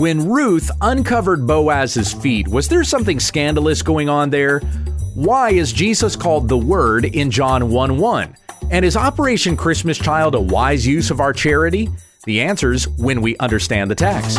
When Ruth uncovered Boaz's feet, was there something scandalous going on there? Why is Jesus called the Word in John 1 1? And is Operation Christmas Child a wise use of our charity? The answer's when we understand the text.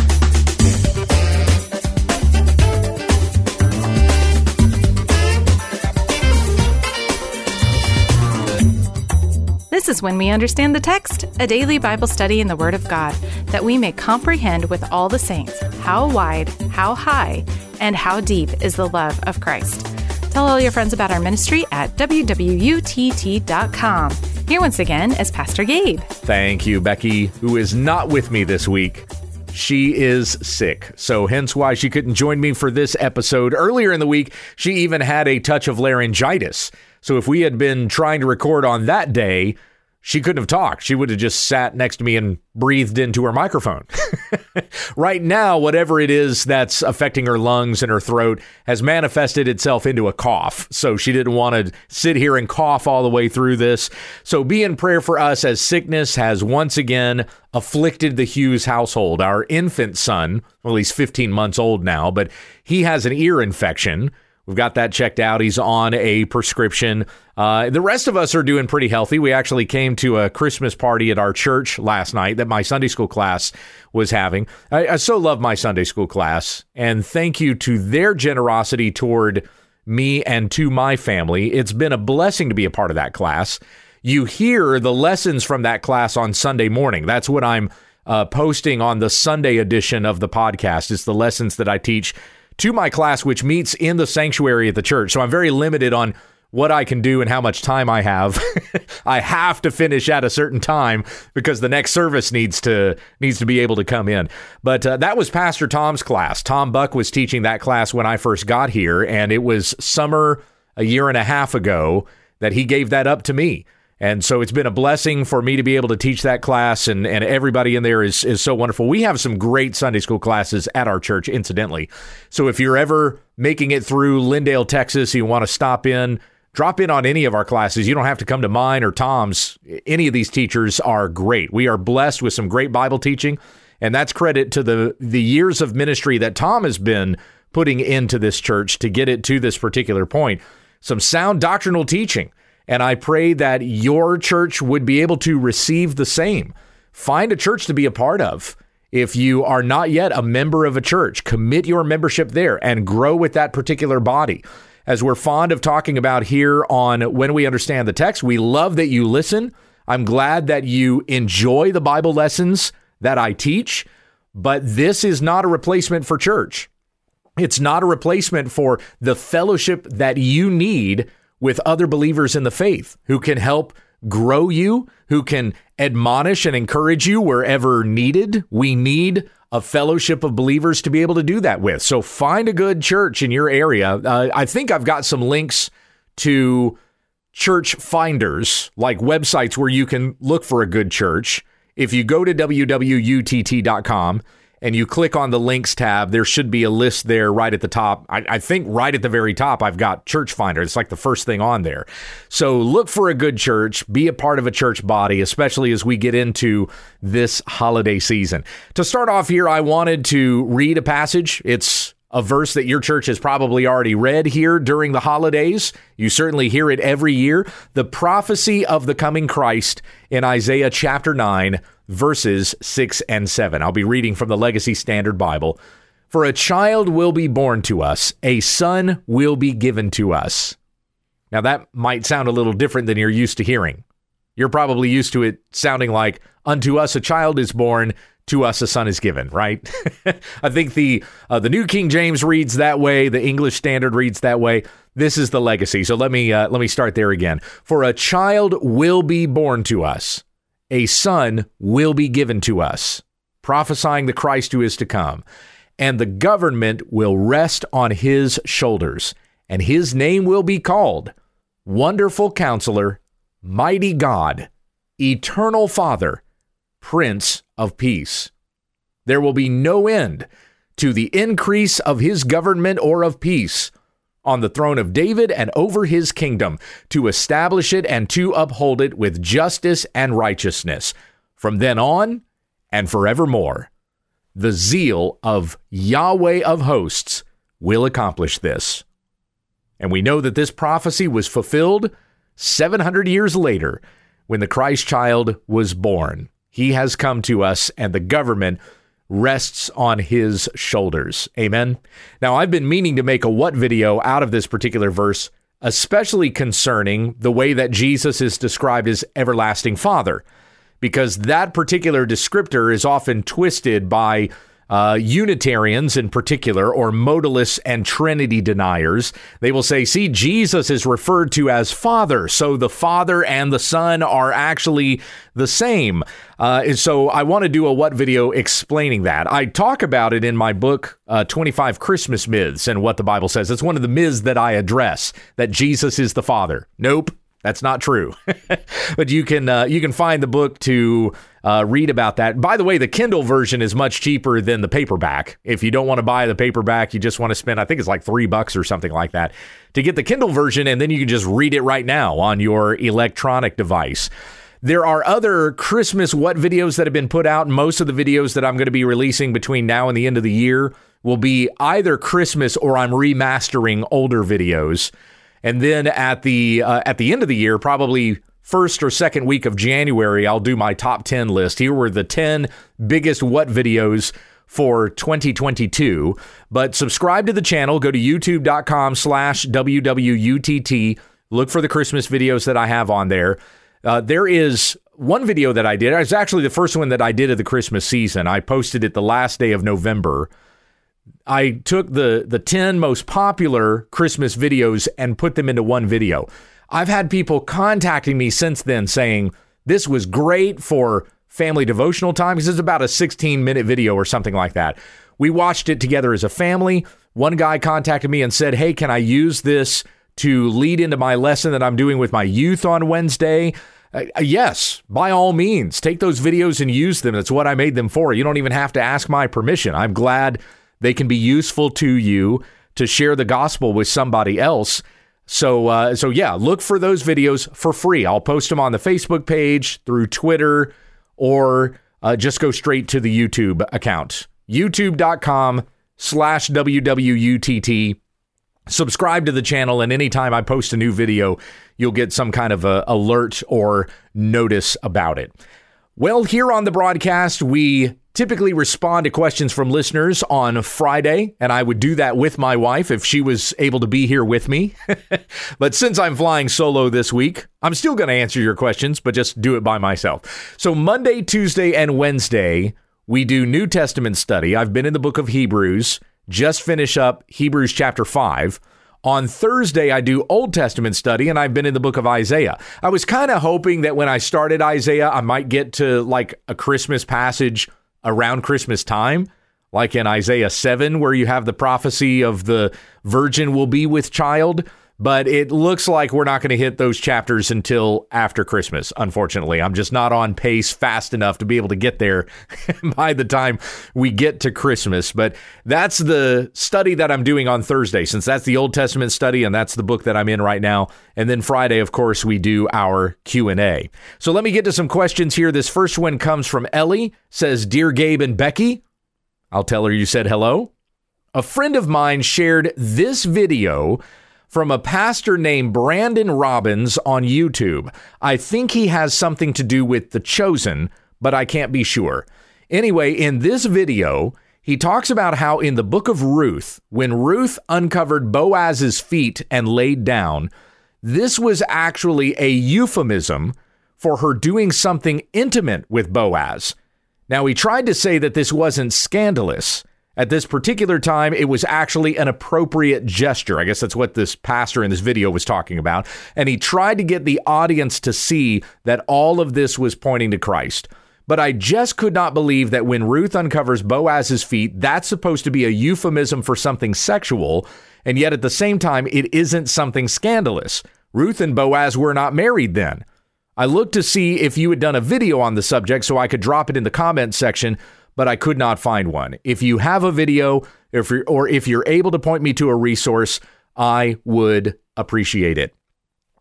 Is When We Understand the Text, a daily Bible study in the Word of God, that we may comprehend with all the saints how wide, how high, and how deep is the love of Christ. Tell all your friends about our ministry at wwutt.com. Here once again is Pastor Gabe. Thank you, Becky, who is not with me this week. She is sick, so hence why she couldn't join me for this episode. Earlier in the week, she even had a touch of laryngitis. So if we had been trying to record on that day, she couldn't have talked. She would have just sat next to me and breathed into her microphone. right now, whatever it is that's affecting her lungs and her throat has manifested itself into a cough. So she didn't want to sit here and cough all the way through this. So be in prayer for us as sickness has once again afflicted the Hughes household. Our infant son, well, he's 15 months old now, but he has an ear infection. We've got that checked out. He's on a prescription. Uh, the rest of us are doing pretty healthy. We actually came to a Christmas party at our church last night that my Sunday school class was having. I, I so love my Sunday school class, and thank you to their generosity toward me and to my family. It's been a blessing to be a part of that class. You hear the lessons from that class on Sunday morning. That's what I'm uh, posting on the Sunday edition of the podcast. It's the lessons that I teach to my class, which meets in the sanctuary at the church. So I'm very limited on what I can do and how much time I have. I have to finish at a certain time because the next service needs to needs to be able to come in. But uh, that was Pastor Tom's class. Tom Buck was teaching that class when I first got here, and it was summer a year and a half ago that he gave that up to me. And so it's been a blessing for me to be able to teach that class, and, and everybody in there is, is so wonderful. We have some great Sunday school classes at our church, incidentally. So if you're ever making it through Lindale, Texas, you want to stop in, drop in on any of our classes. You don't have to come to mine or Tom's. Any of these teachers are great. We are blessed with some great Bible teaching, and that's credit to the, the years of ministry that Tom has been putting into this church to get it to this particular point. Some sound doctrinal teaching and I pray that your church would be able to receive the same. Find a church to be a part of. If you are not yet a member of a church, commit your membership there and grow with that particular body. As we're fond of talking about here on When We Understand the Text, we love that you listen. I'm glad that you enjoy the Bible lessons that I teach, but this is not a replacement for church. It's not a replacement for the fellowship that you need with other believers in the faith who can help grow you, who can admonish and encourage you wherever needed. We need a fellowship of believers to be able to do that with. So find a good church in your area. Uh, I think I've got some links to church finders, like websites where you can look for a good church. If you go to wwutt.com, and you click on the links tab, there should be a list there right at the top. I, I, think right at the very top, I've got Church Finder. It's like the first thing on there. So look for a good church, be a part of a church body, especially as we get into this holiday season. To start off here, I wanted to read a passage. It's a verse that your church has probably already read here during the holidays. You certainly hear it every year. The prophecy of the coming Christ in Isaiah chapter 9, verses 6 and 7. I'll be reading from the Legacy Standard Bible. For a child will be born to us, a son will be given to us. Now, that might sound a little different than you're used to hearing. You're probably used to it sounding like, Unto us a child is born, to us a son is given, right? I think the uh, the New King James reads that way, the English Standard reads that way. This is the legacy. So let me uh, let me start there again. For a child will be born to us, a son will be given to us, prophesying the Christ who is to come. And the government will rest on his shoulders, and his name will be called Wonderful Counselor, Mighty God, Eternal Father, Prince of Peace. There will be no end to the increase of his government or of peace on the throne of David and over his kingdom, to establish it and to uphold it with justice and righteousness from then on and forevermore. the zeal of Yahweh of hosts will accomplish this. And we know that this prophecy was fulfilled 700 years later when the Christ child was born. He has come to us, and the government rests on his shoulders. Amen. Now, I've been meaning to make a what video out of this particular verse, especially concerning the way that Jesus is described as everlasting Father, because that particular descriptor is often twisted by uh, Unitarians in particular, or modalists and Trinity deniers, they will say, see, Jesus is referred to as Father. So the Father and the Son are actually the same. Uh, so I want to do a what video explaining that. I talk about it in my book, uh, 25 Christmas Myths and what the Bible says. It's one of the myths that I address that Jesus is the Father. Nope. That's not true, but you can uh, you can find the book to uh, read about that. By the way, the Kindle version is much cheaper than the paperback. If you don't want to buy the paperback, you just want to spend I think it's like three bucks or something like that to get the Kindle version, and then you can just read it right now on your electronic device. There are other Christmas what videos that have been put out. Most of the videos that I'm going to be releasing between now and the end of the year will be either Christmas or I'm remastering older videos. And then at the uh, at the end of the year, probably first or second week of January, I'll do my top 10 list. Here were the 10 biggest what videos for 2022. But subscribe to the channel. Go to youtube.com slash WWUTT. Look for the Christmas videos that I have on there. Uh, there is one video that I did. It's actually the first one that I did of the Christmas season. I posted it the last day of November. I took the the 10 most popular Christmas videos and put them into one video. I've had people contacting me since then saying this was great for family devotional time because it's about a 16 minute video or something like that. We watched it together as a family. One guy contacted me and said, "Hey, can I use this to lead into my lesson that I'm doing with my youth on Wednesday?" Uh, yes, by all means, take those videos and use them. That's what I made them for. You don't even have to ask my permission. I'm glad they can be useful to you to share the gospel with somebody else. So, uh, so yeah, look for those videos for free. I'll post them on the Facebook page, through Twitter, or uh, just go straight to the YouTube account, youtube.com slash WWUTT. Subscribe to the channel, and anytime I post a new video, you'll get some kind of a alert or notice about it. Well, here on the broadcast, we typically respond to questions from listeners on Friday, and I would do that with my wife if she was able to be here with me. but since I'm flying solo this week, I'm still going to answer your questions, but just do it by myself. So, Monday, Tuesday, and Wednesday, we do New Testament study. I've been in the book of Hebrews, just finish up Hebrews chapter 5. On Thursday, I do Old Testament study, and I've been in the book of Isaiah. I was kind of hoping that when I started Isaiah, I might get to like a Christmas passage around Christmas time, like in Isaiah 7, where you have the prophecy of the virgin will be with child. But it looks like we're not going to hit those chapters until after Christmas, unfortunately. I'm just not on pace fast enough to be able to get there by the time we get to Christmas. But that's the study that I'm doing on Thursday, since that's the Old Testament study and that's the book that I'm in right now. And then Friday, of course, we do our Q&A. So let me get to some questions here. This first one comes from Ellie, says, Dear Gabe and Becky, I'll tell her you said hello. A friend of mine shared this video from a pastor named Brandon Robbins on YouTube. I think he has something to do with The Chosen, but I can't be sure. Anyway, in this video, he talks about how in the book of Ruth, when Ruth uncovered Boaz's feet and laid down, this was actually a euphemism for her doing something intimate with Boaz. Now, he tried to say that this wasn't scandalous, at this particular time, it was actually an appropriate gesture. I guess that's what this pastor in this video was talking about. And he tried to get the audience to see that all of this was pointing to Christ. But I just could not believe that when Ruth uncovers Boaz's feet, that's supposed to be a euphemism for something sexual. And yet at the same time, it isn't something scandalous. Ruth and Boaz were not married then. I looked to see if you had done a video on the subject so I could drop it in the comment section but I could not find one. If you have a video, if you're, or if you're able to point me to a resource, I would appreciate it.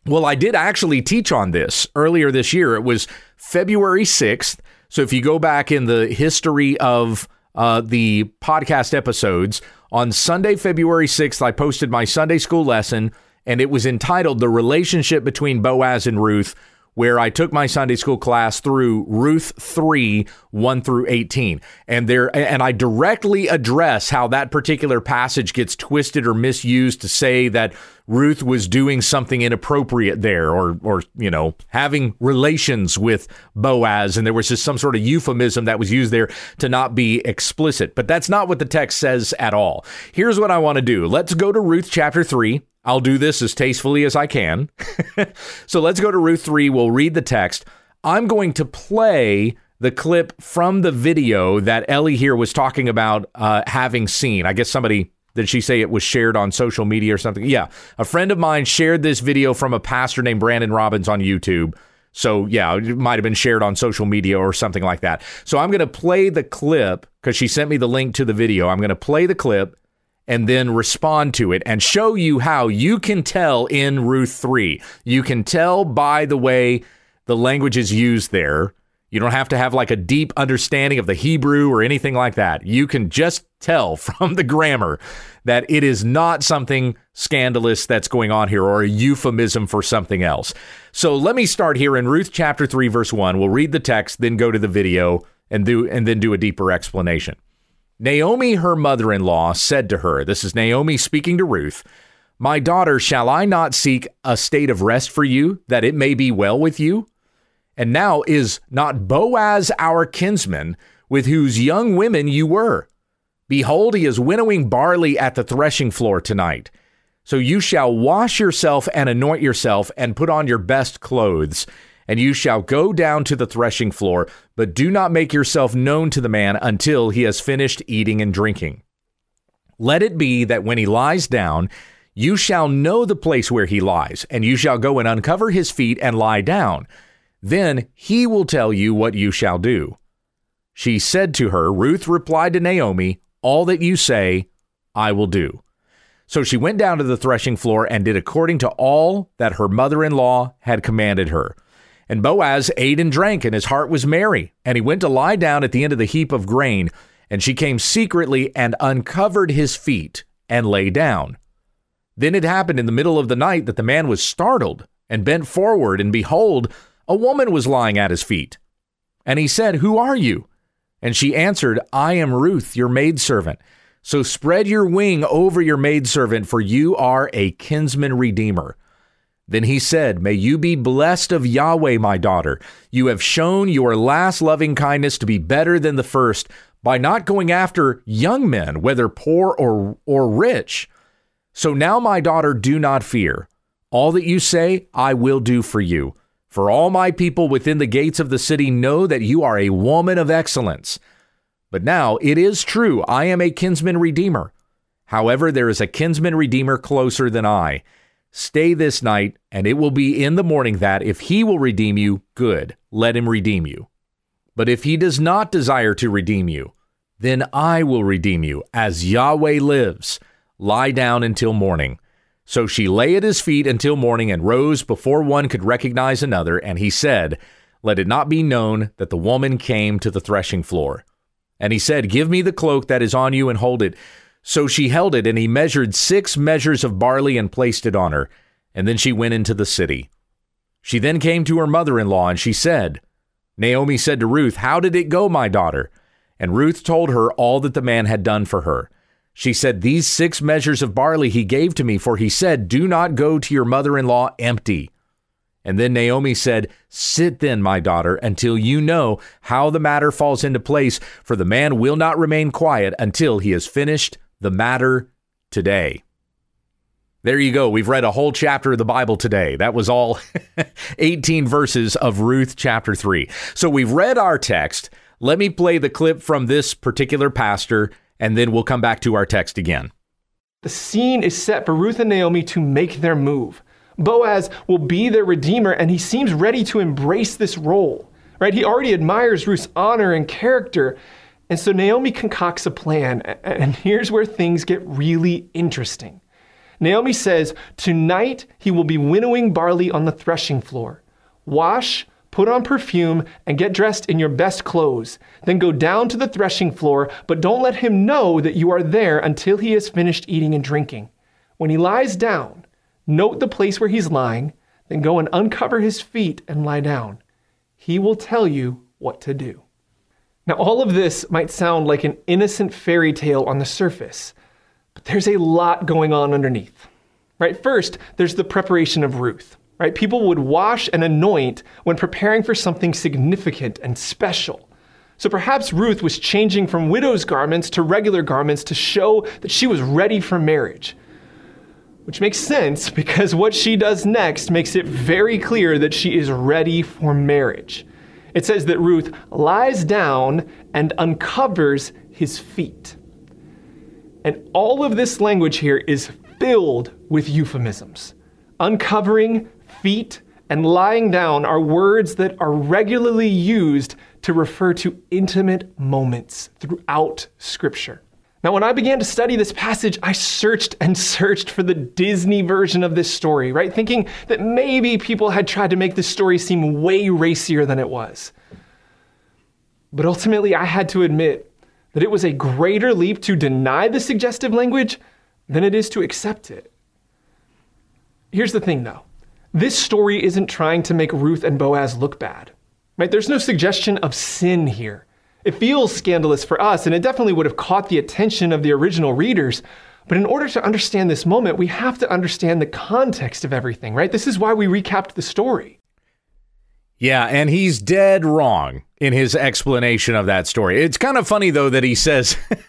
Well, I did actually teach on this earlier this year. It was February 6th. So if you go back in the history of uh, the podcast episodes. On Sunday, February 6th, I posted my Sunday school lesson, and it was entitled The Relationship Between Boaz and Ruth where I took my Sunday school class through Ruth 3, 1 through 18. And there and I directly address how that particular passage gets twisted or misused to say that Ruth was doing something inappropriate there or or you know, having relations with Boaz and there was just some sort of euphemism that was used there to not be explicit. But that's not what the text says at all. Here's what I want to do. Let's go to Ruth chapter 3 I'll do this as tastefully as I can. so let's go to Ruth 3. We'll read the text. I'm going to play the clip from the video that Ellie here was talking about uh, having seen. I guess somebody did she say it was shared on social media or something? Yeah. A friend of mine shared this video from a pastor named Brandon Robbins on YouTube. So, yeah, it might have been shared on social media or something like that. So, I'm going to play the clip because she sent me the link to the video. I'm going to play the clip and then respond to it and show you how you can tell in Ruth 3. You can tell by the way the language is used there. You don't have to have like a deep understanding of the Hebrew or anything like that. You can just tell from the grammar that it is not something scandalous that's going on here or a euphemism for something else. So let me start here in Ruth chapter 3 verse 1. We'll read the text, then go to the video and do and then do a deeper explanation. Naomi, her mother in law, said to her, This is Naomi speaking to Ruth, My daughter, shall I not seek a state of rest for you, that it may be well with you? And now is not Boaz our kinsman, with whose young women you were? Behold, he is winnowing barley at the threshing floor tonight. So you shall wash yourself and anoint yourself, and put on your best clothes and you shall go down to the threshing floor, but do not make yourself known to the man until he has finished eating and drinking. Let it be that when he lies down, you shall know the place where he lies, and you shall go and uncover his feet and lie down. Then he will tell you what you shall do. She said to her, Ruth replied to Naomi, All that you say, I will do. So she went down to the threshing floor and did according to all that her mother in law had commanded her. And Boaz ate and drank, and his heart was merry. And he went to lie down at the end of the heap of grain. And she came secretly and uncovered his feet and lay down. Then it happened in the middle of the night that the man was startled and bent forward, and behold, a woman was lying at his feet. And he said, Who are you? And she answered, I am Ruth, your maidservant. So spread your wing over your maidservant, for you are a kinsman redeemer. Then he said, May you be blessed of Yahweh, my daughter. You have shown your last loving kindness to be better than the first by not going after young men, whether poor or, or rich. So now, my daughter, do not fear. All that you say, I will do for you. For all my people within the gates of the city know that you are a woman of excellence. But now it is true, I am a kinsman redeemer. However, there is a kinsman redeemer closer than I. Stay this night, and it will be in the morning that, if he will redeem you, good, let him redeem you. But if he does not desire to redeem you, then I will redeem you, as Yahweh lives. Lie down until morning. So she lay at his feet until morning and rose before one could recognize another, and he said, Let it not be known that the woman came to the threshing floor. And he said, Give me the cloak that is on you and hold it. So she held it, and he measured six measures of barley and placed it on her. And then she went into the city. She then came to her mother in law, and she said, Naomi said to Ruth, How did it go, my daughter? And Ruth told her all that the man had done for her. She said, These six measures of barley he gave to me, for he said, Do not go to your mother in law empty. And then Naomi said, Sit then, my daughter, until you know how the matter falls into place, for the man will not remain quiet until he has finished the matter today. There you go. We've read a whole chapter of the Bible today. That was all 18 verses of Ruth chapter 3. So we've read our text. Let me play the clip from this particular pastor, and then we'll come back to our text again. The scene is set for Ruth and Naomi to make their move. Boaz will be their redeemer, and he seems ready to embrace this role. Right? He already admires Ruth's honor and character, and so Naomi concocts a plan, and here's where things get really interesting. Naomi says, Tonight he will be winnowing barley on the threshing floor. Wash, Put on perfume and get dressed in your best clothes. Then go down to the threshing floor, but don't let him know that you are there until he has finished eating and drinking. When he lies down, note the place where he's lying, then go and uncover his feet and lie down. He will tell you what to do. Now, all of this might sound like an innocent fairy tale on the surface, but there's a lot going on underneath. Right? First, there's the preparation of Ruth right? People would wash and anoint when preparing for something significant and special. So perhaps Ruth was changing from widow's garments to regular garments to show that she was ready for marriage. Which makes sense because what she does next makes it very clear that she is ready for marriage. It says that Ruth lies down and uncovers his feet. And all of this language here is filled with euphemisms. Uncovering, feet, and lying down are words that are regularly used to refer to intimate moments throughout Scripture. Now, when I began to study this passage, I searched and searched for the Disney version of this story, right? Thinking that maybe people had tried to make this story seem way racier than it was. But ultimately, I had to admit that it was a greater leap to deny the suggestive language than it is to accept it. Here's the thing, though this story isn't trying to make Ruth and Boaz look bad. Right? There's no suggestion of sin here. It feels scandalous for us, and it definitely would have caught the attention of the original readers. But in order to understand this moment, we have to understand the context of everything, right? This is why we recapped the story. Yeah, and he's dead wrong in his explanation of that story. It's kind of funny though that he says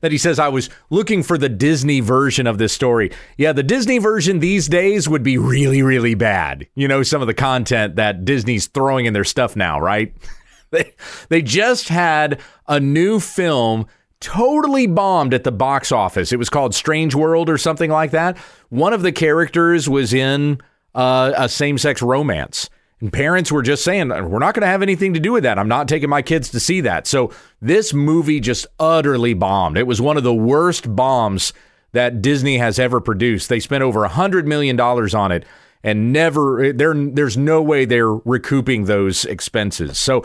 that he says I was looking for the Disney version of this story. Yeah, the Disney version these days would be really really bad. You know, some of the content that Disney's throwing in their stuff now, right? they they just had a new film totally bombed at the box office. It was called Strange World or something like that. One of the characters was in uh, a same-sex romance and parents were just saying, we're not going to have anything to do with that. I'm not taking my kids to see that. So this movie just utterly bombed. It was one of the worst bombs that Disney has ever produced. They spent over a $100 million on it and never, there, there's no way they're recouping those expenses. So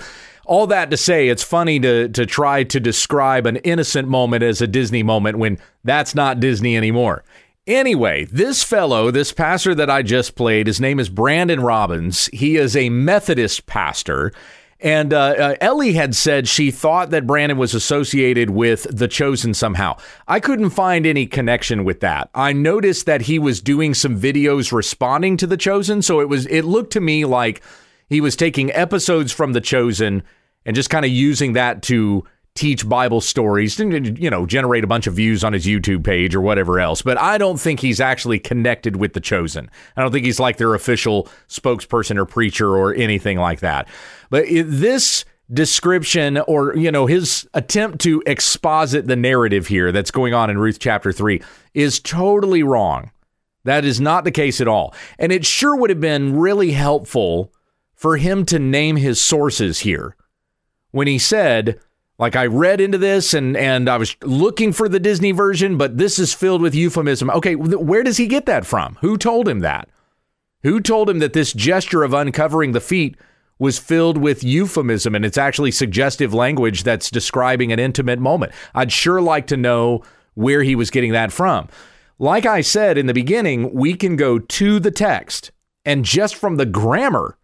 all that to say, it's funny to, to try to describe an innocent moment as a Disney moment when that's not Disney anymore. Anyway, this fellow, this pastor that I just played, his name is Brandon Robbins. He is a Methodist pastor. And uh, uh, Ellie had said she thought that Brandon was associated with The Chosen somehow. I couldn't find any connection with that. I noticed that he was doing some videos responding to The Chosen, so it was it looked to me like he was taking episodes from The Chosen and just kind of using that to teach Bible stories and, you know, generate a bunch of views on his YouTube page or whatever else. But I don't think he's actually connected with the chosen. I don't think he's like their official spokesperson or preacher or anything like that. But this description or, you know, his attempt to exposit the narrative here that's going on in Ruth chapter 3 is totally wrong. That is not the case at all. And it sure would have been really helpful for him to name his sources here when he said, like I read into this and and I was looking for the Disney version, but this is filled with euphemism. Okay, where does he get that from? Who told him that? Who told him that this gesture of uncovering the feet was filled with euphemism and it's actually suggestive language that's describing an intimate moment? I'd sure like to know where he was getting that from. Like I said in the beginning, we can go to the text and just from the grammar,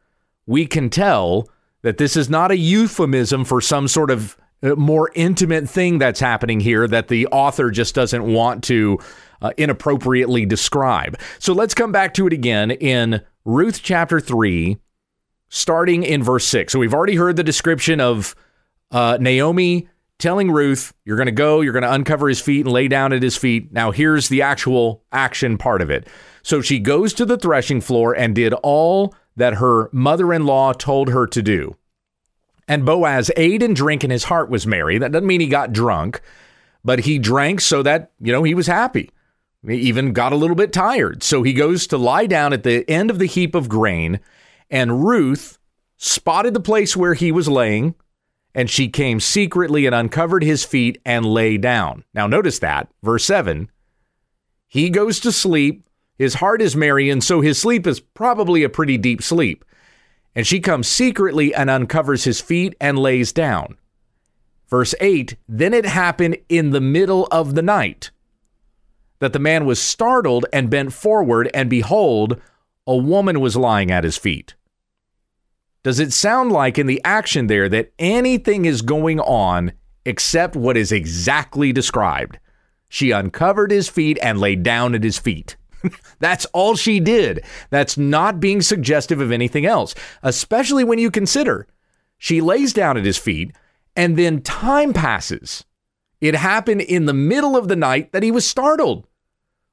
we can tell that this is not a euphemism for some sort of more intimate thing that's happening here that the author just doesn't want to uh, inappropriately describe. So let's come back to it again in Ruth chapter 3, starting in verse 6. So we've already heard the description of uh, Naomi telling Ruth, You're going to go, you're going to uncover his feet and lay down at his feet. Now, here's the actual action part of it. So she goes to the threshing floor and did all that her mother in law told her to do. And Boaz ate and drank, and his heart was merry. That doesn't mean he got drunk, but he drank so that, you know, he was happy. He even got a little bit tired. So he goes to lie down at the end of the heap of grain, and Ruth spotted the place where he was laying, and she came secretly and uncovered his feet and lay down. Now, notice that, verse 7 he goes to sleep, his heart is merry, and so his sleep is probably a pretty deep sleep. And she comes secretly and uncovers his feet and lays down. Verse 8 Then it happened in the middle of the night that the man was startled and bent forward, and behold, a woman was lying at his feet. Does it sound like in the action there that anything is going on except what is exactly described? She uncovered his feet and laid down at his feet. That's all she did. That's not being suggestive of anything else, especially when you consider she lays down at his feet and then time passes. It happened in the middle of the night that he was startled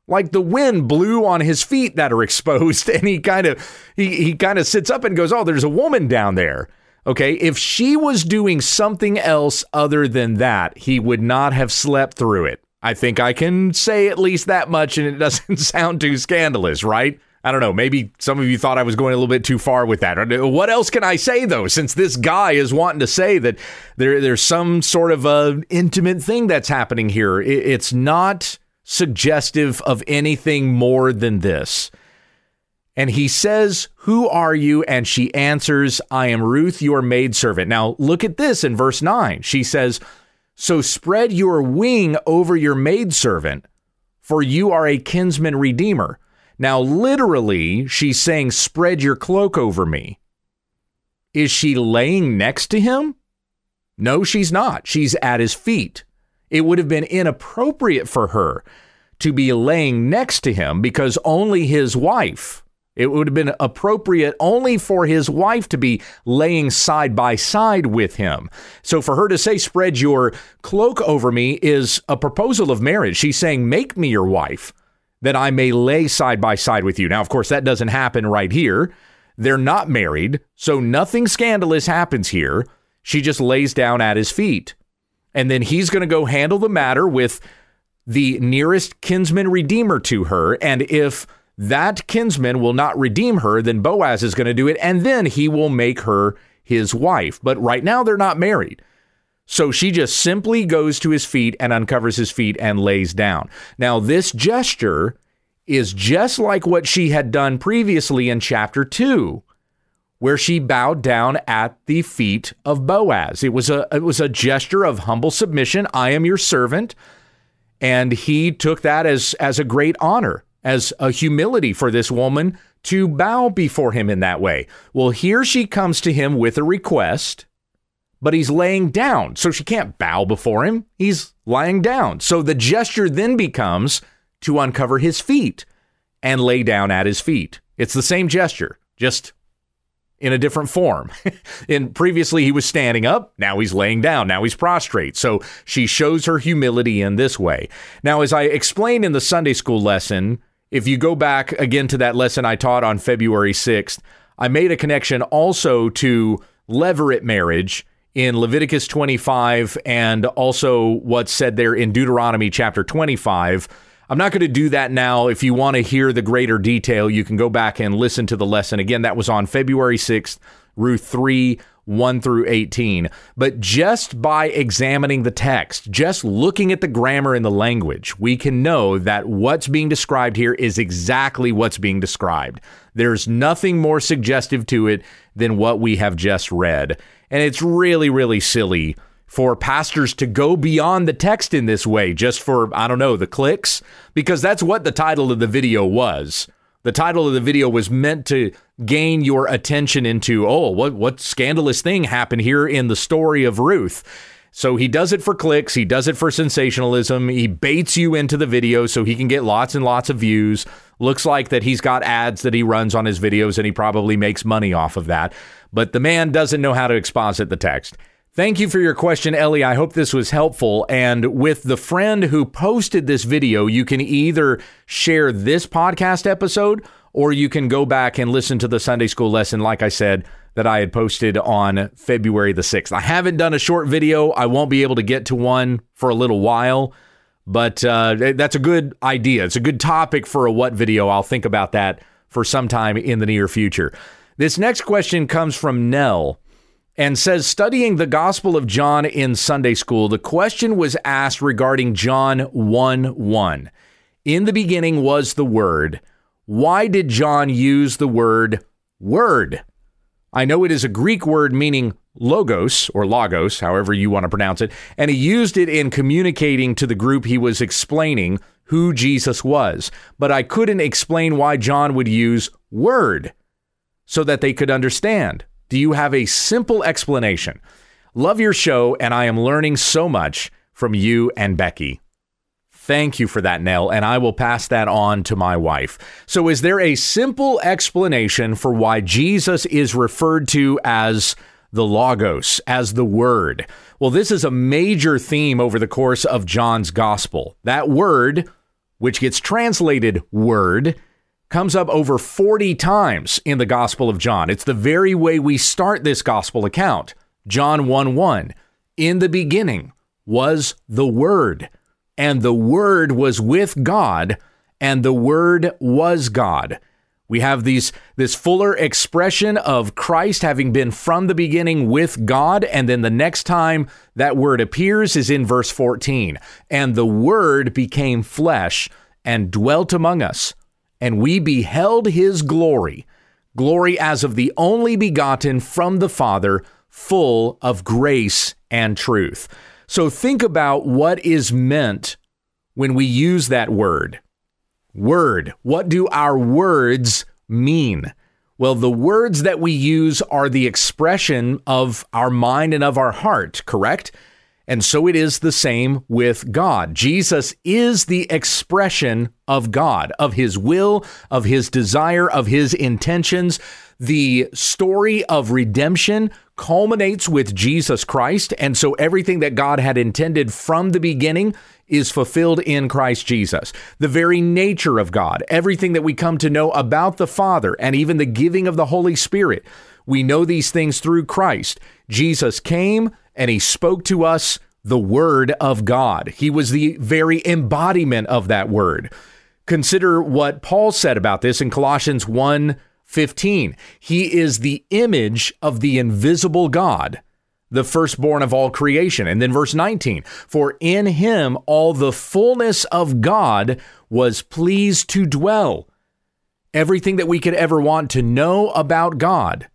like the wind blew on his feet that are exposed and he kind of he, he kind of sits up and goes oh there's a woman down there okay if she was doing something else other than that he would not have slept through it i think i can say at least that much and it doesn't sound too scandalous right I don't know. Maybe some of you thought I was going a little bit too far with that. What else can I say though? Since this guy is wanting to say that there, there's some sort of a intimate thing that's happening here. It's not suggestive of anything more than this. And he says, Who are you? And she answers, I am Ruth, your maidservant. Now, look at this in verse 9. She says, So spread your wing over your maidservant, for you are a kinsman redeemer. Now, literally, she's saying, Spread your cloak over me. Is she laying next to him? No, she's not. She's at his feet it would have been inappropriate for her to be laying next to him because only his wife, it would have been appropriate only for his wife to be laying side by side with him. So for her to say, spread your cloak over me, is a proposal of marriage. She's saying, make me your wife that I may lay side by side with you. Now, of course, that doesn't happen right here. They're not married, so nothing scandalous happens here. She just lays down at his feet and then he's going to go handle the matter with the nearest kinsman redeemer to her. And if that kinsman will not redeem her, then Boaz is going to do it, and then he will make her his wife. But right now, they're not married. So she just simply goes to his feet and uncovers his feet and lays down. Now, this gesture is just like what she had done previously in chapter 2 where she bowed down at the feet of Boaz. It was a it was a gesture of humble submission. I am your servant. And he took that as as a great honor, as a humility for this woman to bow before him in that way. Well, here she comes to him with a request, but he's laying down. So she can't bow before him. He's lying down. So the gesture then becomes to uncover his feet and lay down at his feet. It's the same gesture, just in a different form. and previously he was standing up, now he's laying down, now he's prostrate. So she shows her humility in this way. Now, as I explained in the Sunday school lesson, if you go back again to that lesson I taught on February 6th, I made a connection also to levirate marriage in Leviticus 25 and also what's said there in Deuteronomy chapter 25 I'm not going to do that now. If you want to hear the greater detail, you can go back and listen to the lesson. Again, that was on February 6th, Ruth 3, 1 through 18. But just by examining the text, just looking at the grammar and the language, we can know that what's being described here is exactly what's being described. There's nothing more suggestive to it than what we have just read. And it's really, really silly for pastors to go beyond the text in this way just for, I don't know, the clicks, because that's what the title of the video was. The title of the video was meant to gain your attention into, oh, what, what scandalous thing happened here in the story of Ruth. So he does it for clicks, he does it for sensationalism, he baits you into the video so he can get lots and lots of views. Looks like that he's got ads that he runs on his videos and he probably makes money off of that. But the man doesn't know how to exposit the text. Thank you for your question, Ellie. I hope this was helpful. And with the friend who posted this video, you can either share this podcast episode or you can go back and listen to the Sunday school lesson, like I said, that I had posted on February the 6th. I haven't done a short video. I won't be able to get to one for a little while, but uh, that's a good idea. It's a good topic for a what video. I'll think about that for some time in the near future. This next question comes from Nell and says studying the Gospel of John in Sunday school, the question was asked regarding John 1 1. In the beginning was the Word. Why did John use the word word? I know it is a Greek word meaning logos or logos, however you want to pronounce it, and he used it in communicating to the group he was explaining who Jesus was. But I couldn't explain why John would use word so that they could understand. Do you have a simple explanation? Love your show, and I am learning so much from you and Becky. Thank you for that, Nell, and I will pass that on to my wife. So, is there a simple explanation for why Jesus is referred to as the Logos, as the Word? Well, this is a major theme over the course of John's Gospel. That word, which gets translated word, comes up over 40 times in the Gospel of John. It's the very way we start this Gospel account. John 1 1. In the beginning was the Word and the Word was with God, and the Word was God. We have these this fuller expression of Christ having been from the beginning with God, and then the next time that word appears is in verse 14. And the Word became flesh and dwelt among us, and we beheld his glory, glory as of the only begotten from the Father, full of grace and truth. So think about what is meant when we use that word. Word. What do our words mean? Well, the words that we use are the expression of our mind and of our heart, correct? And so it is the same with God. Jesus is the expression of God, of his will, of his desire, of his intentions. The story of redemption culminates with Jesus Christ. And so everything that God had intended from the beginning is fulfilled in Christ Jesus. The very nature of God, everything that we come to know about the Father, and even the giving of the Holy Spirit, we know these things through Christ. Jesus came and he spoke to us the Word of God. He was the very embodiment of that Word. Consider what Paul said about this in Colossians 1 15. He is the image of the invisible God, the firstborn of all creation. And then verse 19, for in him all the fullness of God was pleased to dwell. Everything that we could ever want to know about God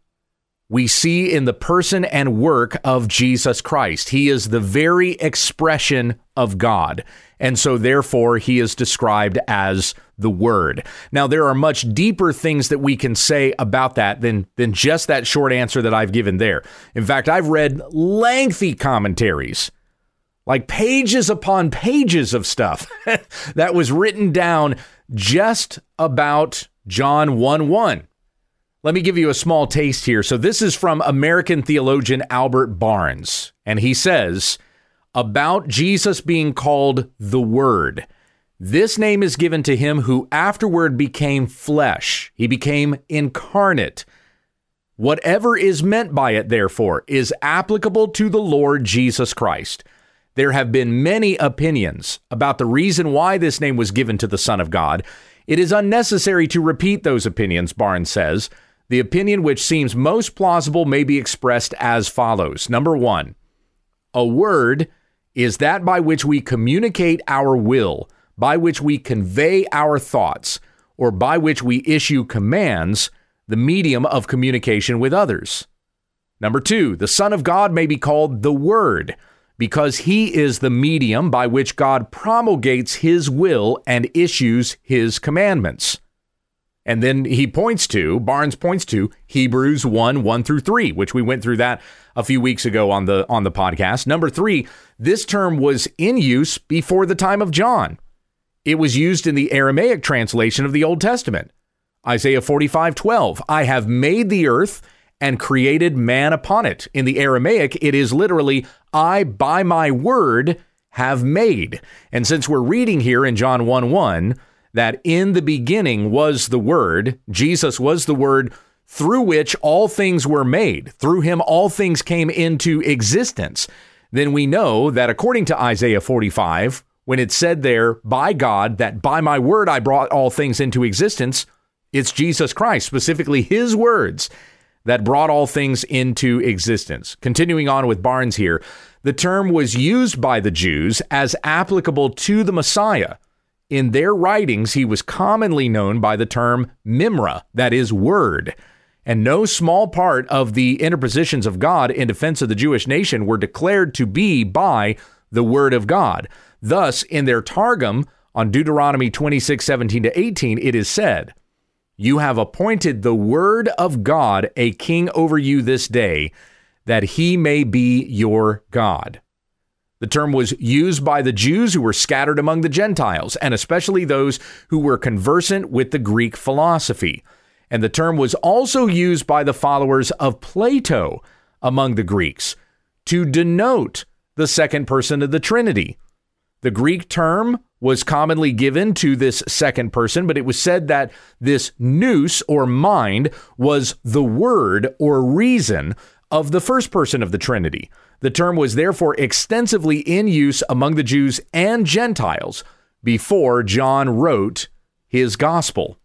we see in the person and work of Jesus Christ. He is the very expression of God. And so, therefore, he is described as the Word. Now, there are much deeper things that we can say about that than, than just that short answer that I've given there. In fact, I've read lengthy commentaries, like pages upon pages of stuff that was written down just about John 1 1. Let me give you a small taste here. So, this is from American theologian Albert Barnes, and he says about Jesus being called the Word. This name is given to him who afterward became flesh, he became incarnate. Whatever is meant by it, therefore, is applicable to the Lord Jesus Christ. There have been many opinions about the reason why this name was given to the Son of God. It is unnecessary to repeat those opinions, Barnes says. The opinion which seems most plausible may be expressed as follows Number one, a word is that by which we communicate our will, by which we convey our thoughts, or by which we issue commands, the medium of communication with others. Number two, the Son of God may be called the Word because he is the medium by which God promulgates his will and issues his commandments. And then he points to, Barnes points to Hebrews 1, 1 through 3, which we went through that a few weeks ago on the on the podcast. Number three, this term was in use before the time of John. It was used in the Aramaic translation of the Old Testament. Isaiah 45, 12. I have made the earth and created man upon it. In the Aramaic, it is literally, I by my word have made. And since we're reading here in John 1 1, that in the beginning was the Word, Jesus was the Word through which all things were made, through him all things came into existence, then we know that according to Isaiah 45, when it's said there by God that by my word I brought all things into existence, it's Jesus Christ, specifically his words, that brought all things into existence. Continuing on with Barnes here, the term was used by the Jews as applicable to the Messiah in their writings, he was commonly known by the term Mimra, that is, word. And no small part of the interpositions of God in defense of the Jewish nation were declared to be by the word of God. Thus, in their Targum on Deuteronomy 26, 17 to 18, it is said, You have appointed the word of God a king over you this day, that he may be your God. The term was used by the Jews who were scattered among the Gentiles, and especially those who were conversant with the Greek philosophy. And the term was also used by the followers of Plato among the Greeks to denote the second person of the Trinity. The Greek term was commonly given to this second person, but it was said that this nous or mind was the word or reason of the first person of the Trinity. The term was therefore extensively in use among the Jews and Gentiles before John wrote his gospel.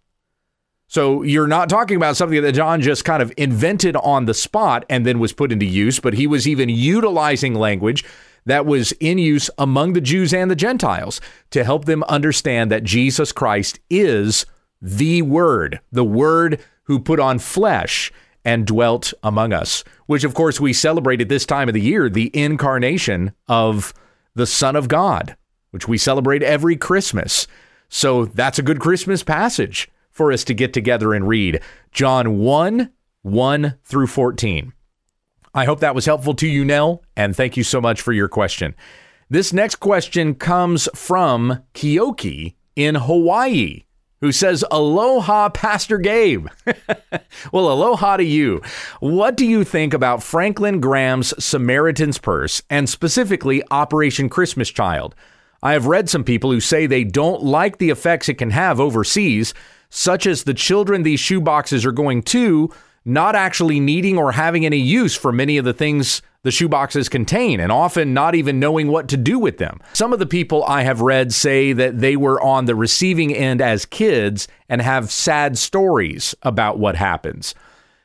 So you're not talking about something that John just kind of invented on the spot and then was put into use, but he was even utilizing language that was in use among the Jews and the Gentiles to help them understand that Jesus Christ is the Word, the Word who put on flesh and dwelt among us, which of course we celebrate at this time of the year, the incarnation of the Son of God, which we celebrate every Christmas. So that's a good Christmas passage for us to get together and read. John 1 1 through 14. I hope that was helpful to you, Nell, and thank you so much for your question. This next question comes from Kioki in Hawaii who says, Aloha, Pastor Gabe. well, aloha to you. What do you think about Franklin Graham's Samaritan's Purse and specifically Operation Christmas Child? I have read some people who say they don't like the effects it can have overseas, such as the children these shoeboxes are going to not actually needing or having any use for many of the things the shoeboxes contain and often not even knowing what to do with them. Some of the people I have read say that they were on the receiving end as kids and have sad stories about what happens.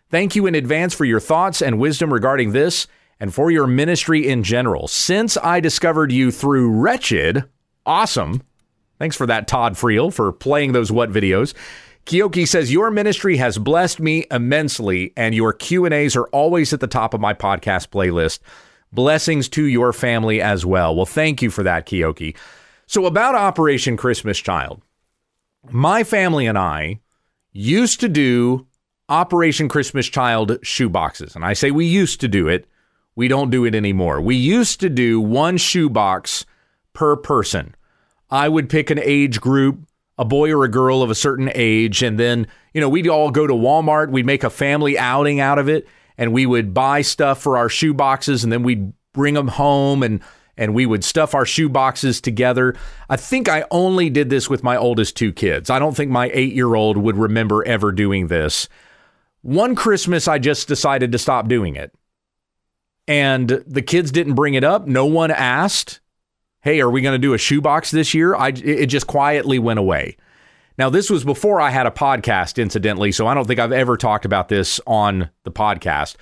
Thank you in advance for your thoughts and wisdom regarding this and for your ministry in general. Since I discovered you through Wretched, awesome. Thanks for that, Todd Friel, for playing those what videos. Kioki says your ministry has blessed me immensely and your Q&As are always at the top of my podcast playlist. Blessings to your family as well. Well, thank you for that, Kioki. So about Operation Christmas Child. My family and I used to do Operation Christmas Child shoeboxes. And I say we used to do it. We don't do it anymore. We used to do one shoebox per person. I would pick an age group a boy or a girl of a certain age. And then, you know, we'd all go to Walmart, we'd make a family outing out of it, and we would buy stuff for our shoe boxes, and then we'd bring them home and and we would stuff our shoe boxes together. I think I only did this with my oldest two kids. I don't think my eight year old would remember ever doing this. One Christmas, I just decided to stop doing it. And the kids didn't bring it up. No one asked hey, are we going to do a shoebox this year? I, it just quietly went away. Now, this was before I had a podcast, incidentally, so I don't think I've ever talked about this on the podcast.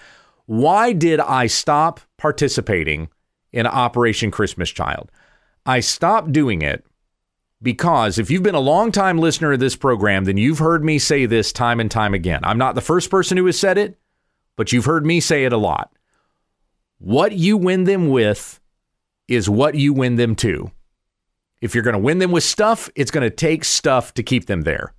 Why did I stop participating in Operation Christmas Child? I stopped doing it because if you've been a long-time listener of this program, then you've heard me say this time and time again. I'm not the first person who has said it, but you've heard me say it a lot. What you win them with is what you win them to. If you're going to win them with stuff, it's going to take stuff to keep them there.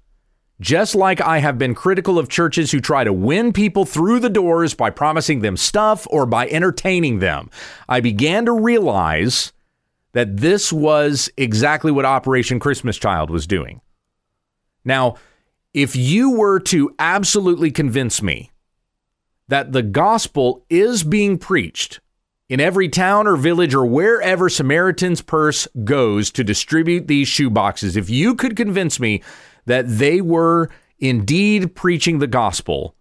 Just like I have been critical of churches who try to win people through the doors by promising them stuff or by entertaining them, I began to realize that this was exactly what Operation Christmas Child was doing. Now, if you were to absolutely convince me that the gospel is being preached in every town or village or wherever Samaritan's Purse goes to distribute these shoeboxes, if you could convince me that they were indeed preaching the gospel,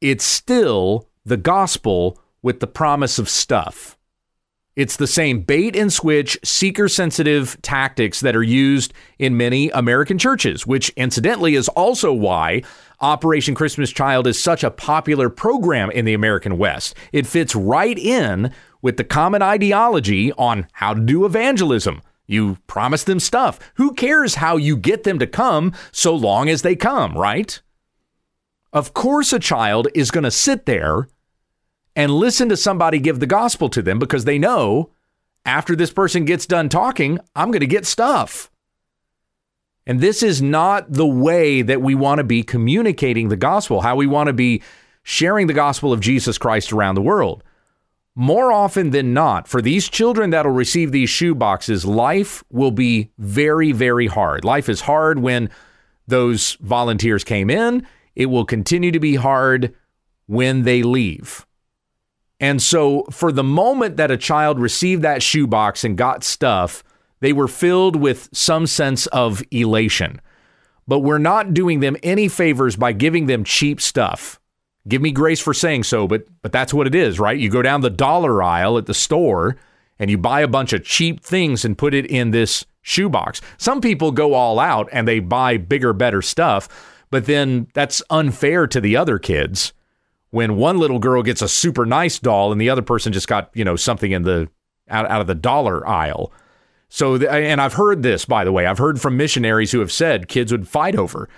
it's still the gospel with the promise of stuff. It's the same bait and switch, seeker sensitive tactics that are used in many American churches, which incidentally is also why Operation Christmas Child is such a popular program in the American West. It fits right in with the common ideology on how to do evangelism. You promise them stuff. Who cares how you get them to come so long as they come, right? Of course, a child is going to sit there and listen to somebody give the gospel to them because they know after this person gets done talking, I'm going to get stuff. And this is not the way that we want to be communicating the gospel, how we want to be sharing the gospel of Jesus Christ around the world. More often than not, for these children that'll receive these shoe boxes, life will be very, very hard. Life is hard when those volunteers came in. It will continue to be hard when they leave. And so, for the moment that a child received that shoebox and got stuff, they were filled with some sense of elation. But we're not doing them any favors by giving them cheap stuff. Give me grace for saying so, but but that's what it is, right? You go down the dollar aisle at the store and you buy a bunch of cheap things and put it in this shoebox. Some people go all out and they buy bigger, better stuff, but then that's unfair to the other kids when one little girl gets a super nice doll and the other person just got, you know, something in the out, out of the dollar aisle. So, and I've heard this, by the way, I've heard from missionaries who have said kids would fight over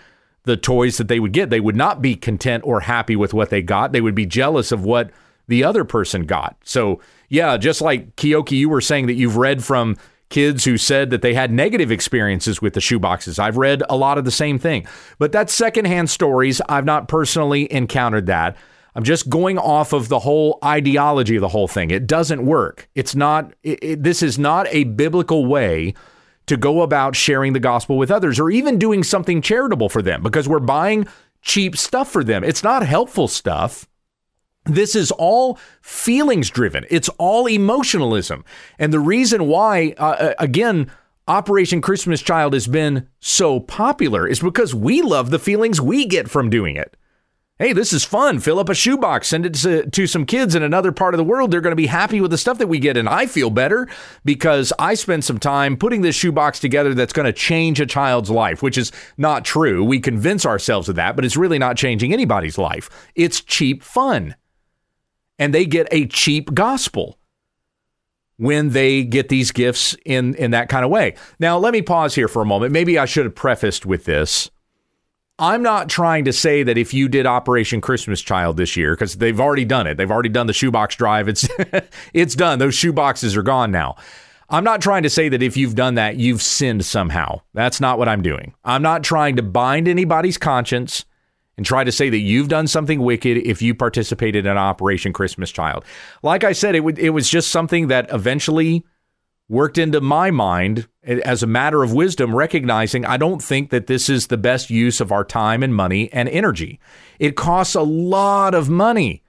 the toys that they would get. They would not be content or happy with what they got. They would be jealous of what the other person got. So, yeah, just like Kioki, you were saying that you've read from kids who said that they had negative experiences with the shoeboxes. I've read a lot of the same thing, but that's secondhand stories. I've not personally encountered that. I'm just going off of the whole ideology of the whole thing. It doesn't work. It's not, it, it, this is not a biblical way to go about sharing the gospel with others or even doing something charitable for them because we're buying cheap stuff for them. It's not helpful stuff. This is all feelings driven. It's all emotionalism. And the reason why, uh, uh, again, Operation Christmas Child has been so popular is because we love the feelings we get from doing it hey, this is fun. Fill up a shoebox, send it to, to some kids in another part of the world. They're going to be happy with the stuff that we get. And I feel better because I spend some time putting this shoebox together that's going to change a child's life, which is not true. We convince ourselves of that, but it's really not changing anybody's life. It's cheap fun. And they get a cheap gospel when they get these gifts in, in that kind of way. Now, let me pause here for a moment. Maybe I should have prefaced with this I'm not trying to say that if you did Operation Christmas Child this year, because they've already done it, they've already done the shoebox drive. It's it's done. Those shoeboxes are gone now. I'm not trying to say that if you've done that, you've sinned somehow. That's not what I'm doing. I'm not trying to bind anybody's conscience and try to say that you've done something wicked if you participated in Operation Christmas Child. Like I said, it, w- it was just something that eventually worked into my mind as a matter of wisdom, recognizing I don't think that this is the best use of our time and money and energy. It costs a lot of money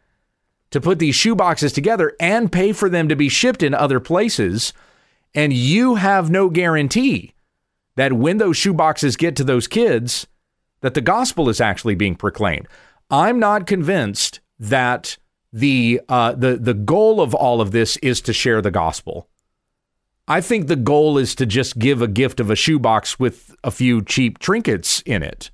to put these shoeboxes together and pay for them to be shipped in other places. And you have no guarantee that when those shoeboxes get to those kids, that the gospel is actually being proclaimed. I'm not convinced that the uh, the the goal of all of this is to share the gospel. I think the goal is to just give a gift of a shoebox with a few cheap trinkets in it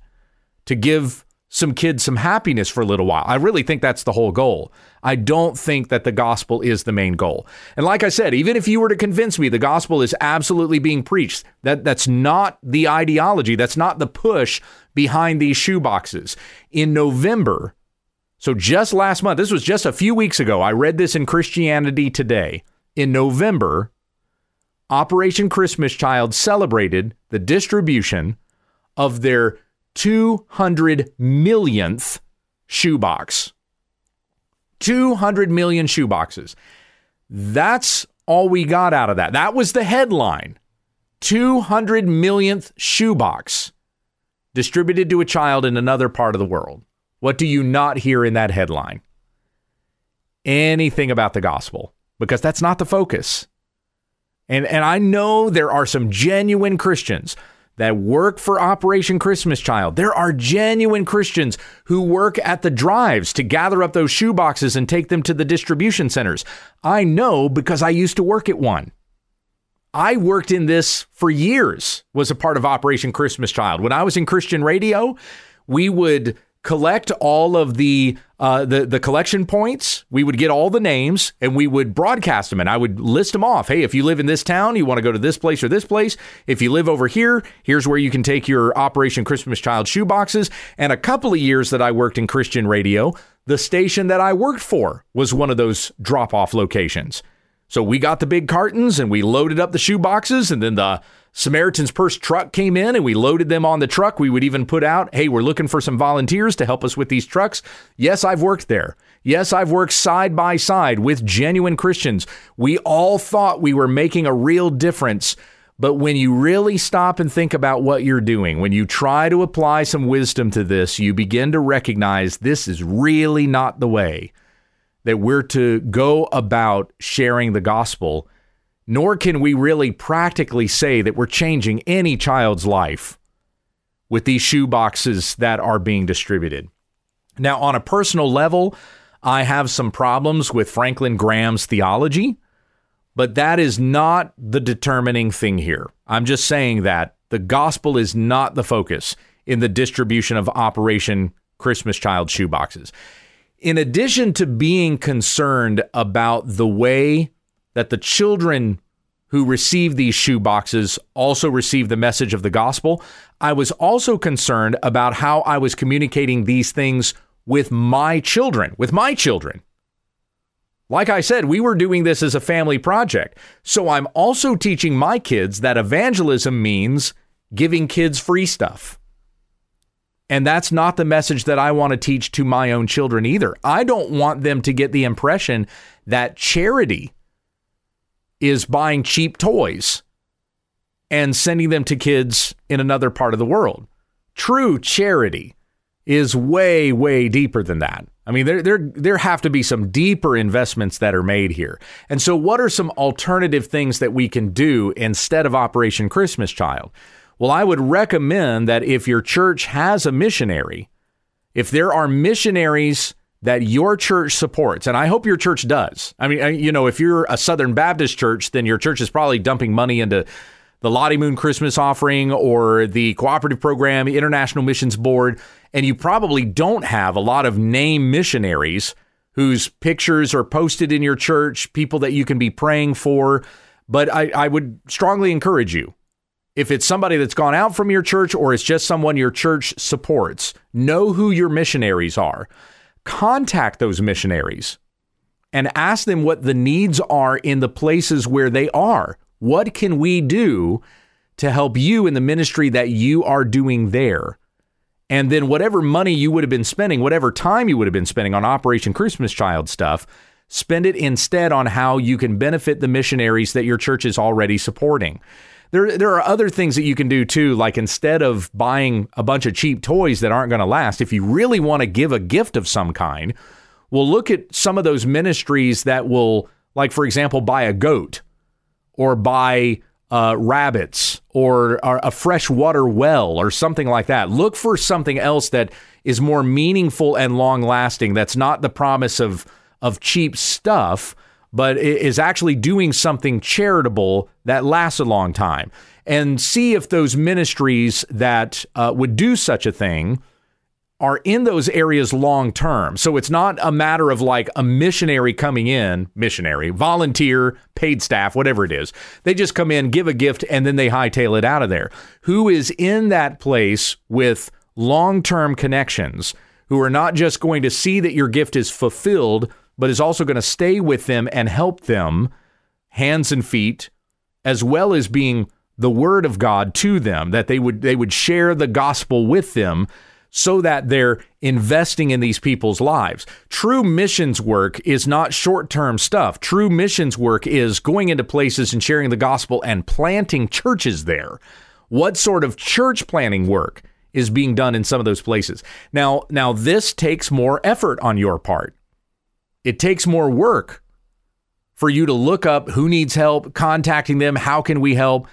to give some kids some happiness for a little while. I really think that's the whole goal. I don't think that the gospel is the main goal. And like I said, even if you were to convince me the gospel is absolutely being preached, that that's not the ideology, that's not the push behind these shoeboxes. In November, so just last month, this was just a few weeks ago, I read this in Christianity Today. In November, Operation Christmas Child celebrated the distribution of their 200 millionth shoebox. 200 million shoeboxes. That's all we got out of that. That was the headline. 200 millionth shoebox distributed to a child in another part of the world. What do you not hear in that headline? Anything about the gospel, because that's not the focus. And, and I know there are some genuine Christians that work for Operation Christmas Child. There are genuine Christians who work at the drives to gather up those shoe boxes and take them to the distribution centers. I know because I used to work at one. I worked in this for years, was a part of Operation Christmas Child. When I was in Christian radio, we would collect all of the uh, the the collection points. We would get all the names and we would broadcast them, and I would list them off. Hey, if you live in this town, you want to go to this place or this place. If you live over here, here's where you can take your Operation Christmas Child shoe boxes. And a couple of years that I worked in Christian radio, the station that I worked for was one of those drop off locations. So we got the big cartons and we loaded up the shoe boxes, and then the Samaritan's Purse truck came in and we loaded them on the truck. We would even put out, hey, we're looking for some volunteers to help us with these trucks. Yes, I've worked there. Yes, I've worked side by side with genuine Christians. We all thought we were making a real difference. But when you really stop and think about what you're doing, when you try to apply some wisdom to this, you begin to recognize this is really not the way that we're to go about sharing the gospel nor can we really practically say that we're changing any child's life with these shoe boxes that are being distributed. Now, on a personal level, I have some problems with Franklin Graham's theology, but that is not the determining thing here. I'm just saying that the gospel is not the focus in the distribution of Operation Christmas Child shoe boxes. In addition to being concerned about the way that the children who receive these shoe boxes also receive the message of the gospel. I was also concerned about how I was communicating these things with my children, with my children. Like I said, we were doing this as a family project. So I'm also teaching my kids that evangelism means giving kids free stuff. And that's not the message that I want to teach to my own children either. I don't want them to get the impression that charity is buying cheap toys and sending them to kids in another part of the world. True charity is way, way deeper than that. I mean, there, there, there have to be some deeper investments that are made here. And so, what are some alternative things that we can do instead of Operation Christmas Child? Well, I would recommend that if your church has a missionary, if there are missionaries that your church supports, and I hope your church does. I mean, you know, if you're a Southern Baptist church, then your church is probably dumping money into the Lottie Moon Christmas offering or the cooperative program, International Missions Board, and you probably don't have a lot of name missionaries whose pictures are posted in your church, people that you can be praying for. But I, I would strongly encourage you if it's somebody that's gone out from your church or it's just someone your church supports, know who your missionaries are contact those missionaries and ask them what the needs are in the places where they are. What can we do to help you in the ministry that you are doing there? And then whatever money you would have been spending, whatever time you would have been spending on Operation Christmas Child stuff, spend it instead on how you can benefit the missionaries that your church is already supporting. There, there are other things that you can do too, like instead of buying a bunch of cheap toys that aren't going to last, if you really want to give a gift of some kind, well, look at some of those ministries that will, like, for example, buy a goat or buy uh, rabbits or, or a freshwater well or something like that. Look for something else that is more meaningful and long lasting. That's not the promise of of cheap stuff, but is actually doing something charitable that lasts a long time. And see if those ministries that uh, would do such a thing are in those areas long term. So it's not a matter of like a missionary coming in, missionary, volunteer, paid staff, whatever it is. They just come in, give a gift, and then they hightail it out of there. Who is in that place with long term connections who are not just going to see that your gift is fulfilled, but is also going to stay with them and help them, hands and feet, as well as being the word of God to them, that they would they would share the gospel with them so that they're investing in these people's lives. True missions work is not short-term stuff. True missions work is going into places and sharing the gospel and planting churches there. What sort of church planting work is being done in some of those places? Now, now this takes more effort on your part. It takes more work for you to look up who needs help, contacting them, how can we help,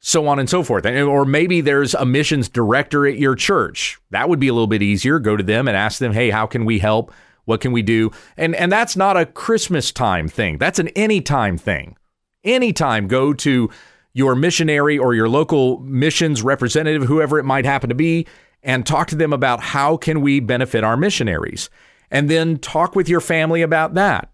so on and so forth. Or maybe there's a missions director at your church. That would be a little bit easier. Go to them and ask them, "Hey, how can we help? What can we do?" And and that's not a Christmas time thing. That's an anytime thing. Anytime go to your missionary or your local missions representative, whoever it might happen to be, and talk to them about how can we benefit our missionaries. And then talk with your family about that.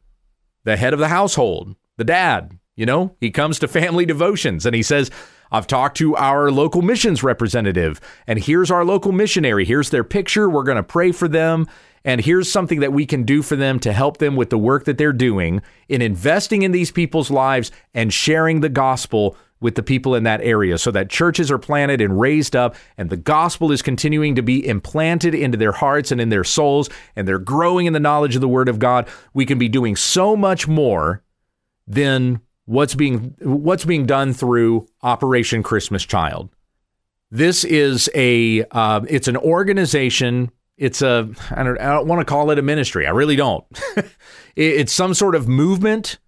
The head of the household, the dad, you know, he comes to family devotions and he says, I've talked to our local missions representative, and here's our local missionary. Here's their picture. We're going to pray for them. And here's something that we can do for them to help them with the work that they're doing in investing in these people's lives and sharing the gospel with the people in that area so that churches are planted and raised up and the gospel is continuing to be implanted into their hearts and in their souls and they're growing in the knowledge of the word of God. We can be doing so much more than what's being what's being done through Operation Christmas Child. This is a uh, it's an organization. It's a I don't, I don't want to call it a ministry. I really don't. it's some sort of movement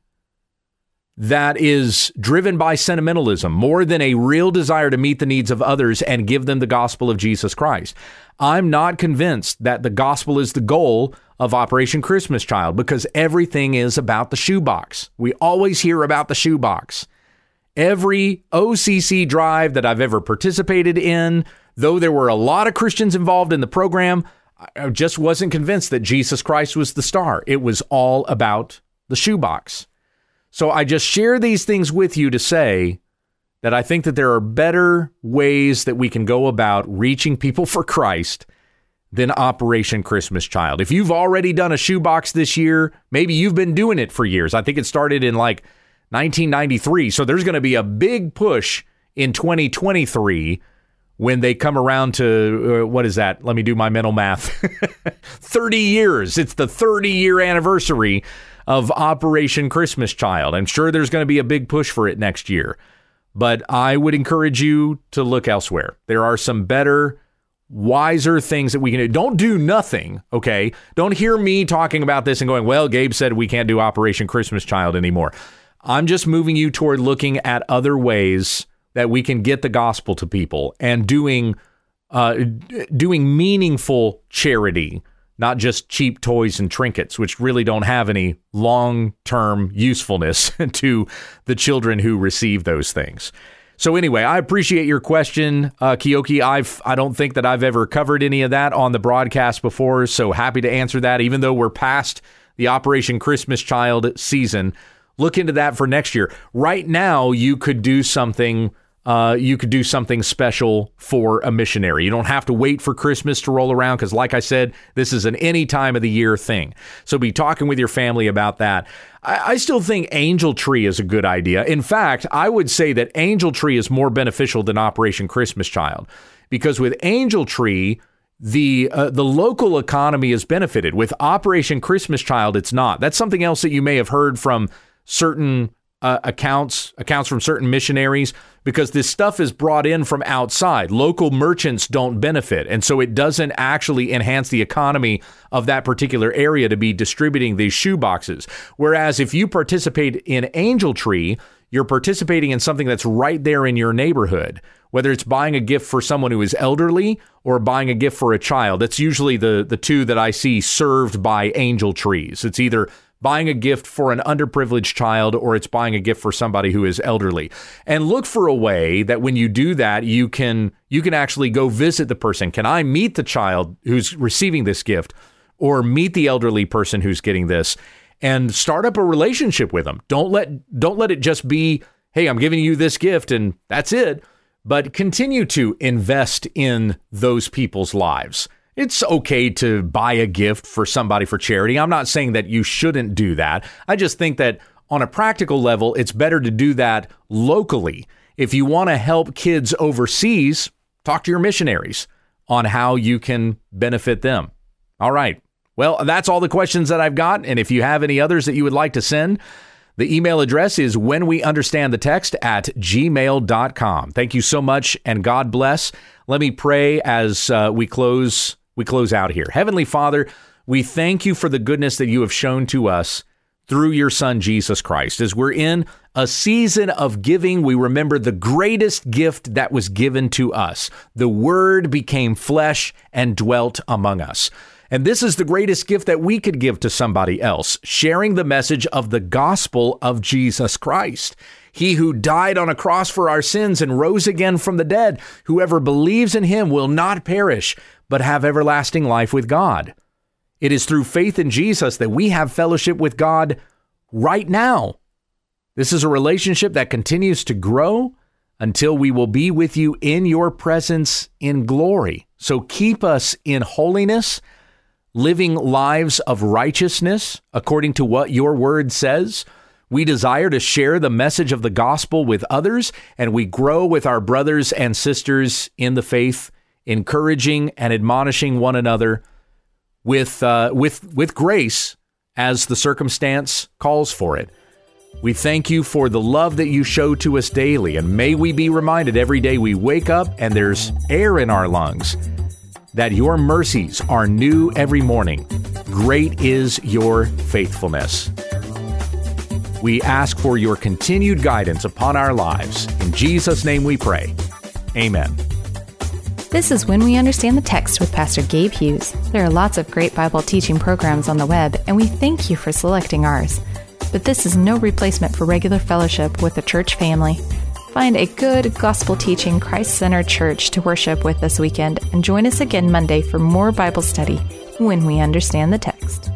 that is driven by sentimentalism more than a real desire to meet the needs of others and give them the gospel of Jesus Christ. I'm not convinced that the gospel is the goal of Operation Christmas Child because everything is about the shoebox. We always hear about the shoebox. Every OCC drive that I've ever participated in, though there were a lot of Christians involved in the program, I just wasn't convinced that Jesus Christ was the star. It was all about the shoebox. So I just share these things with you to say that I think that there are better ways that we can go about reaching people for Christ than Operation Christmas Child. If you've already done a shoebox this year, maybe you've been doing it for years. I think it started in like 1993. So there's going to be a big push in 2023 when they come around to uh, what is that? Let me do my mental math. 30 years. It's the 30 year anniversary of Operation Christmas Child. I'm sure there's going to be a big push for it next year, but I would encourage you to look elsewhere. There are some better, wiser things that we can do. Don't do nothing, okay? Don't hear me talking about this and going, well, Gabe said we can't do Operation Christmas Child anymore. I'm just moving you toward looking at other ways that we can get the gospel to people and doing uh, doing meaningful charity not just cheap toys and trinkets, which really don't have any long term usefulness to the children who receive those things. So anyway, I appreciate your question, uh, Kioki. I've I don't think that I've ever covered any of that on the broadcast before, so happy to answer that. Even though we're past the Operation Christmas Child season, look into that for next year. Right now, you could do something uh, you could do something special for a missionary. You don't have to wait for Christmas to roll around because, like I said, this is an any time of the year thing. So be talking with your family about that. I, I still think Angel Tree is a good idea. In fact, I would say that Angel Tree is more beneficial than Operation Christmas Child because with Angel Tree, the uh, the local economy is benefited. With Operation Christmas Child, it's not. That's something else that you may have heard from certain uh, accounts accounts from certain missionaries because this stuff is brought in from outside. Local merchants don't benefit, and so it doesn't actually enhance the economy of that particular area to be distributing these shoe boxes. Whereas if you participate in Angel Tree, you're participating in something that's right there in your neighborhood. Whether it's buying a gift for someone who is elderly or buying a gift for a child, that's usually the the two that I see served by Angel Trees. It's either buying a gift for an underprivileged child or it's buying a gift for somebody who is elderly. And look for a way that when you do that, you can you can actually go visit the person. Can I meet the child who's receiving this gift or meet the elderly person who's getting this and start up a relationship with them. Don't let don't let it just be, "Hey, I'm giving you this gift and that's it." But continue to invest in those people's lives. It's okay to buy a gift for somebody for charity. I'm not saying that you shouldn't do that. I just think that on a practical level, it's better to do that locally. If you want to help kids overseas, talk to your missionaries on how you can benefit them. All right. Well, that's all the questions that I've got. And if you have any others that you would like to send, the email address is when we understand the text at gmail.com. Thank you so much and God bless. Let me pray as uh, we close we close out here. Heavenly Father, we thank you for the goodness that you have shown to us through your Son, Jesus Christ. As we're in a season of giving, we remember the greatest gift that was given to us. The Word became flesh and dwelt among us. And this is the greatest gift that we could give to somebody else, sharing the message of the gospel of Jesus Christ. He who died on a cross for our sins and rose again from the dead, whoever believes in him will not perish, but have everlasting life with God. It is through faith in Jesus that we have fellowship with God right now. This is a relationship that continues to grow until we will be with you in your presence in glory. So keep us in holiness, living lives of righteousness according to what your word says. We desire to share the message of the gospel with others, and we grow with our brothers and sisters in the faith, encouraging and admonishing one another with, uh, with, with grace as the circumstance calls for it. We thank you for the love that you show to us daily, and may we be reminded every day we wake up and there's air in our lungs that your mercies are new every morning. Great is your faithfulness. We ask for your continued guidance upon our lives. In Jesus' name we pray. Amen. This is When We Understand the Text with Pastor Gabe Hughes. There are lots of great Bible teaching programs on the web, and we thank you for selecting ours. But this is no replacement for regular fellowship with the church family. Find a good, gospel teaching, Christ centered church to worship with this weekend and join us again Monday for more Bible study when we understand the text.